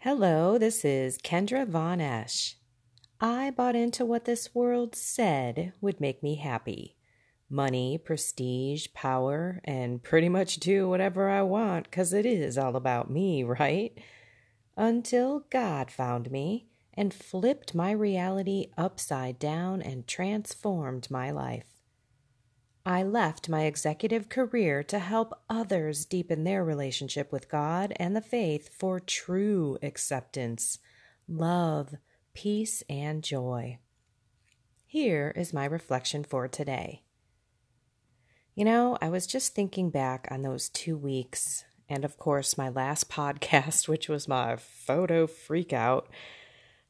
Hello, this is Kendra Von Esh. I bought into what this world said would make me happy money, prestige, power, and pretty much do whatever I want because it is all about me, right? Until God found me and flipped my reality upside down and transformed my life. I left my executive career to help others deepen their relationship with God and the faith for true acceptance, love, peace, and joy. Here is my reflection for today. You know, I was just thinking back on those two weeks, and of course, my last podcast, which was my photo freakout.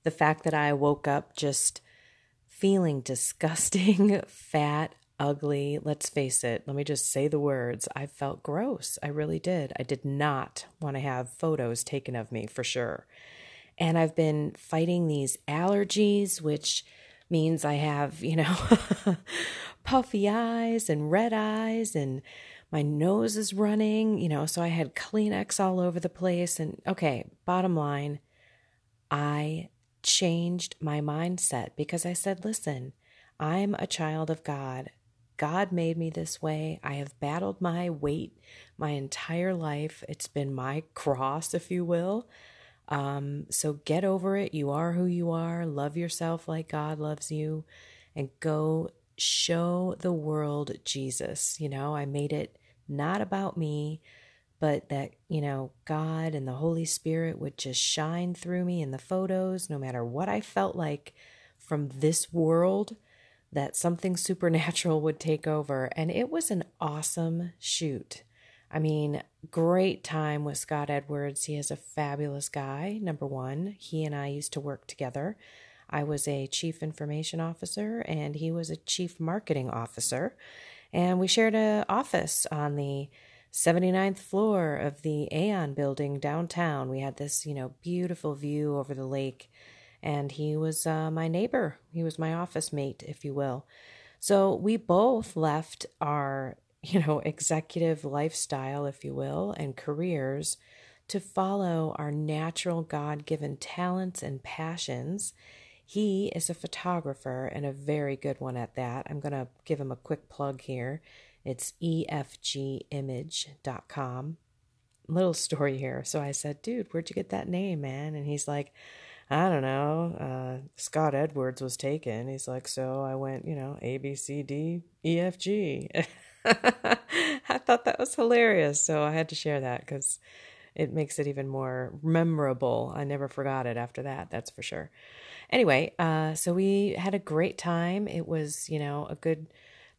The fact that I woke up just feeling disgusting, fat, ugly. Let's face it, let me just say the words. I felt gross. I really did. I did not want to have photos taken of me for sure. And I've been fighting these allergies, which means I have, you know, puffy eyes and red eyes and my nose is running, you know, so I had Kleenex all over the place. And okay, bottom line, I changed my mindset because I said, listen, I'm a child of God. God made me this way. I have battled my weight my entire life. It's been my cross, if you will. Um, so get over it. You are who you are. Love yourself like God loves you and go show the world Jesus. You know, I made it not about me, but that, you know, God and the Holy Spirit would just shine through me in the photos, no matter what I felt like from this world that something supernatural would take over. And it was an awesome shoot. I mean, great time with Scott Edwards. He is a fabulous guy, number one. He and I used to work together. I was a chief information officer and he was a chief marketing officer. And we shared an office on the 79th floor of the Aon building downtown. We had this, you know, beautiful view over the lake and he was uh, my neighbor. He was my office mate, if you will. So we both left our, you know, executive lifestyle, if you will, and careers to follow our natural God given talents and passions. He is a photographer and a very good one at that. I'm going to give him a quick plug here. It's efgimage.com. Little story here. So I said, dude, where'd you get that name, man? And he's like, I don't know, uh, Scott Edwards was taken. He's like, so I went, you know, A, B, C, D, E, F, G. I thought that was hilarious. So I had to share that because it makes it even more memorable. I never forgot it after that, that's for sure. Anyway, uh, so we had a great time. It was, you know, a good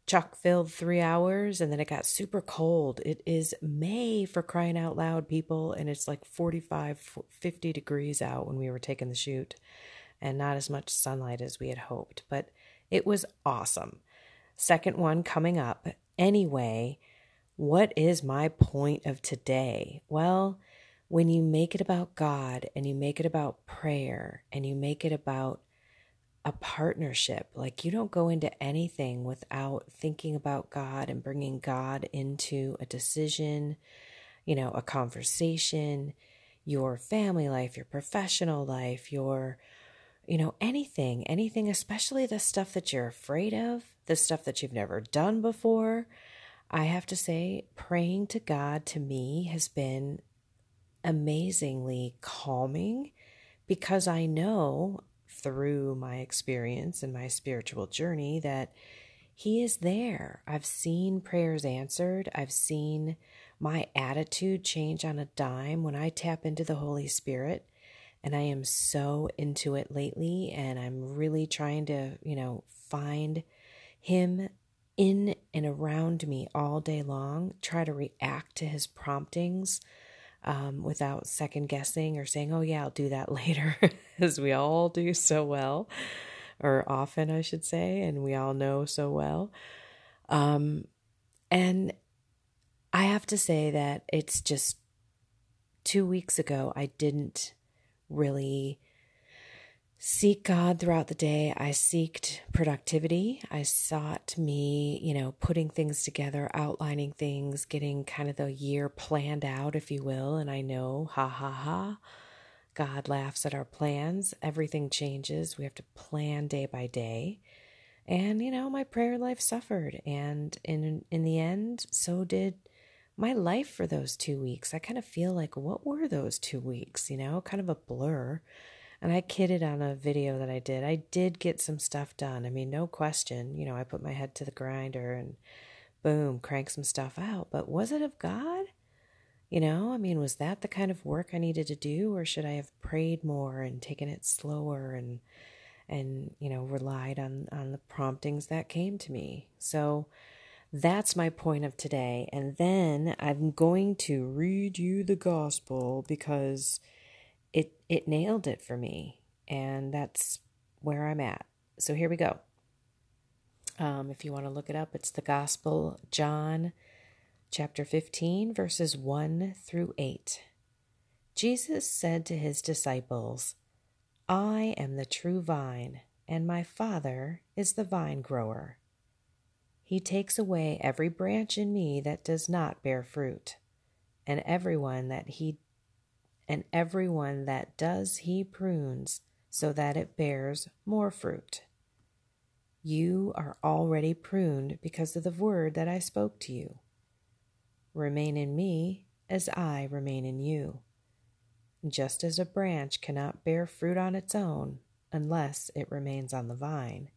chock filled three hours and then it got super cold. It is May for crying out loud, people, and it's like 45, 50 degrees out when we were taking the shoot and not as much sunlight as we had hoped, but it was awesome. Second one coming up. Anyway, what is my point of today? Well, when you make it about God and you make it about prayer and you make it about a partnership. Like you don't go into anything without thinking about God and bringing God into a decision, you know, a conversation, your family life, your professional life, your, you know, anything, anything, especially the stuff that you're afraid of, the stuff that you've never done before. I have to say, praying to God to me has been amazingly calming because I know through my experience and my spiritual journey that He is there. I've seen prayers answered. I've seen my attitude change on a dime when I tap into the Holy Spirit. And I am so into it lately. And I'm really trying to, you know, find Him in and around me all day long, try to react to His promptings um, without second guessing or saying, oh, yeah, I'll do that later, as we all do so well, or often, I should say, and we all know so well. Um, and I have to say that it's just two weeks ago, I didn't really seek God throughout the day. I seeked productivity. I sought me, you know, putting things together, outlining things, getting kind of the year planned out, if you will. And I know, ha ha ha, God laughs at our plans. Everything changes. We have to plan day by day. And, you know, my prayer life suffered. And in, in the end, so did my life for those two weeks. I kind of feel like, what were those two weeks? You know, kind of a blur. And I kidded on a video that I did. I did get some stuff done. I mean, no question. You know, I put my head to the grinder and boom, crank some stuff out. But was it of God? You know, I mean, was that the kind of work I needed to do, or should I have prayed more and taken it slower and and you know relied on on the promptings that came to me? So that's my point of today. And then I'm going to read you the gospel because it nailed it for me, and that's where I'm at. So here we go. Um, if you want to look it up, it's the Gospel, John chapter 15, verses 1 through 8. Jesus said to his disciples, I am the true vine, and my Father is the vine grower. He takes away every branch in me that does not bear fruit, and everyone that he and everyone that does he prunes so that it bears more fruit. You are already pruned because of the word that I spoke to you. Remain in me as I remain in you. Just as a branch cannot bear fruit on its own unless it remains on the vine,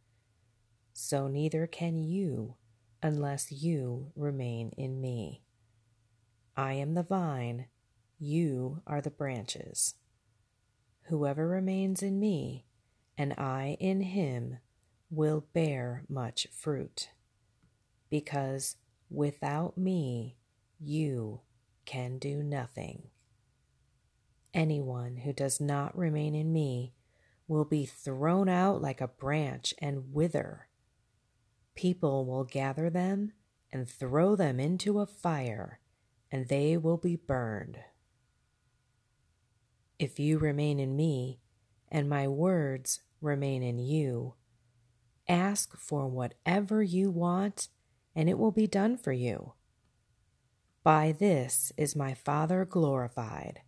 so neither can you unless you remain in me. I am the vine, you are the branches. Whoever remains in me, and I in him, will bear much fruit. Because without me, you can do nothing. Anyone who does not remain in me will be thrown out like a branch and wither. People will gather them and throw them into a fire, and they will be burned. If you remain in me, and my words remain in you, ask for whatever you want, and it will be done for you. By this is my Father glorified,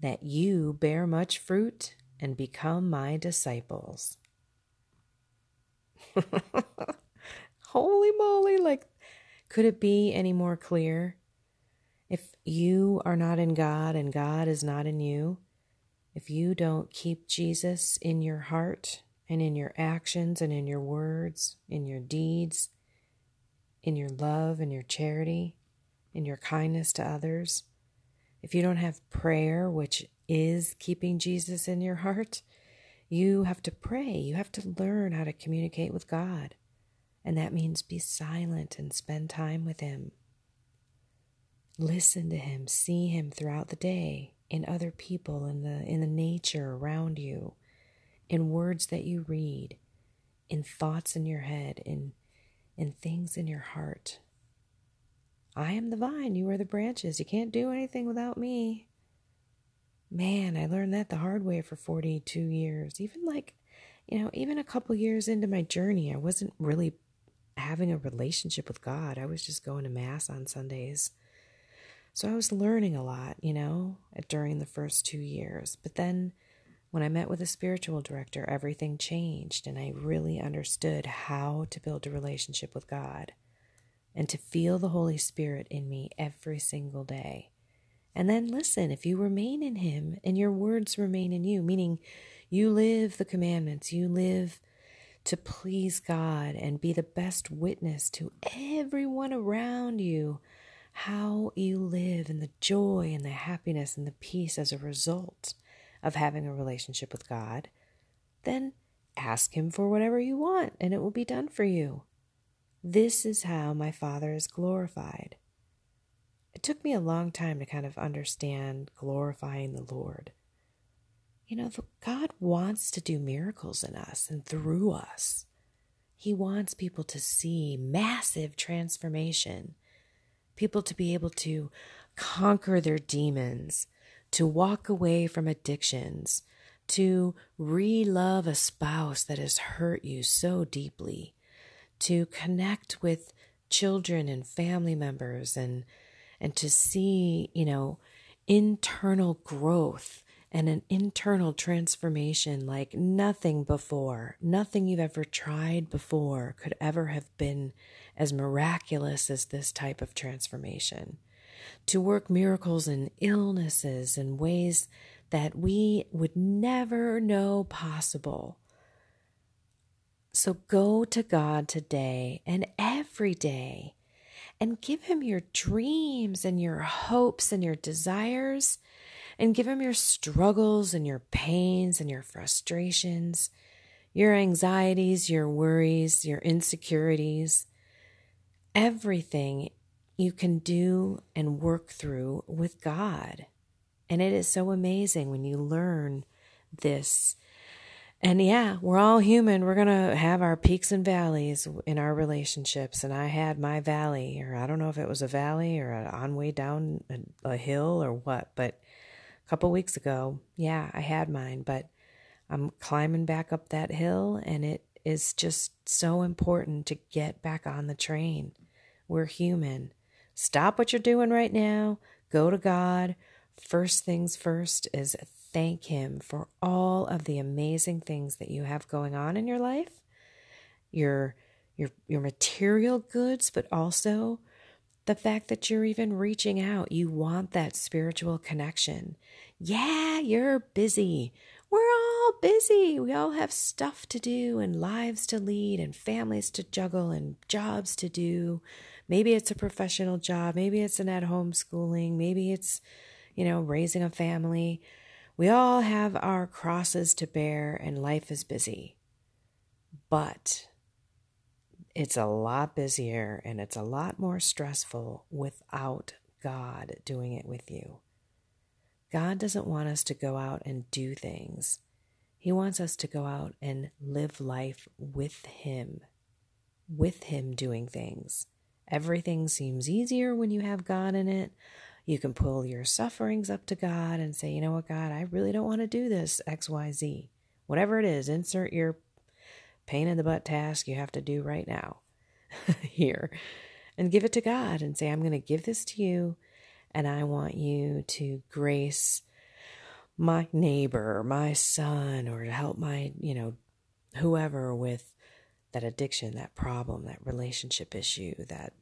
that you bear much fruit and become my disciples. Holy moly, like, could it be any more clear? If you are not in God and God is not in you, if you don't keep Jesus in your heart and in your actions and in your words, in your deeds, in your love and your charity, in your kindness to others, if you don't have prayer, which is keeping Jesus in your heart, you have to pray. You have to learn how to communicate with God. And that means be silent and spend time with Him. Listen to Him, see Him throughout the day, in other people, in the, in the nature around you, in words that you read, in thoughts in your head, in, in things in your heart. I am the vine, you are the branches. You can't do anything without me. Man, I learned that the hard way for 42 years. Even like, you know, even a couple years into my journey, I wasn't really having a relationship with God. I was just going to Mass on Sundays. So I was learning a lot, you know, during the first two years. But then when I met with a spiritual director, everything changed and I really understood how to build a relationship with God and to feel the Holy Spirit in me every single day. And then listen, if you remain in Him and your words remain in you, meaning you live the commandments, you live to please God and be the best witness to everyone around you, how you live and the joy and the happiness and the peace as a result of having a relationship with God, then ask Him for whatever you want and it will be done for you. This is how my Father is glorified. It took me a long time to kind of understand glorifying the Lord. You know, God wants to do miracles in us and through us. He wants people to see massive transformation, people to be able to conquer their demons, to walk away from addictions, to re love a spouse that has hurt you so deeply, to connect with children and family members and and to see, you know, internal growth and an internal transformation like nothing before, nothing you've ever tried before could ever have been as miraculous as this type of transformation. To work miracles in illnesses in ways that we would never know possible. So go to God today and every day and give Him your dreams and your hopes and your desires and give Him your struggles and your pains and your frustrations, your anxieties, your worries, your insecurities, everything you can do and work through with God. And it is so amazing when you learn this. And yeah, we're all human. We're going to have our peaks and valleys in our relationships. And I had my valley, or I don't know if it was a valley or on way down a, a hill or what, but couple weeks ago, yeah, I had mine, but I'm climbing back up that hill and it is just so important to get back on the train. We're human. Stop what you're doing right now. Go to God. First things first is thank Him for all of the amazing things that you have going on in your life, your your your material goods, but also the fact that you're even reaching out. You want that spiritual connection. Yeah, you're busy. We're all busy. We all have stuff to do and lives to lead and families to juggle and jobs to do. Maybe it's a professional job. Maybe it's an at home schooling. Maybe it's, you know, raising a family. We all have our crosses to bear and life is busy. But it's a lot busier and it's a lot more stressful without God doing it with you. God doesn't want us to go out and do things. He wants us to go out and live life with Him, with Him doing things. Everything seems easier when you have God in it. You can pull your sufferings up to God and say, you know what, God, I really don't want to do this XYZ. Whatever it is, insert your pain in the butt task you have to do right now here and give it to God and say, I'm going to give this to you and I want you to grace my neighbor, my son, or to help my, you know, whoever with that addiction, that problem, that relationship issue, that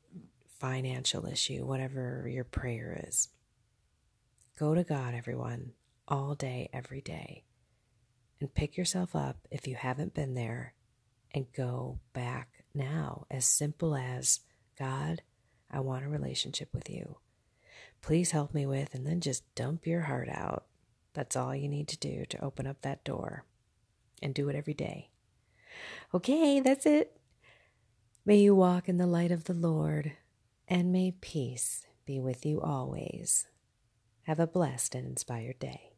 financial issue, whatever your prayer is. Go to God, everyone, all day, every day, and pick yourself up if you haven't been there and go back now. As simple as God, I want a relationship with you. Please help me with, and then just dump your heart out. That's all you need to do to open up that door and do it every day. Okay, that's it. May you walk in the light of the Lord, and may peace be with you always. Have a blessed and inspired day.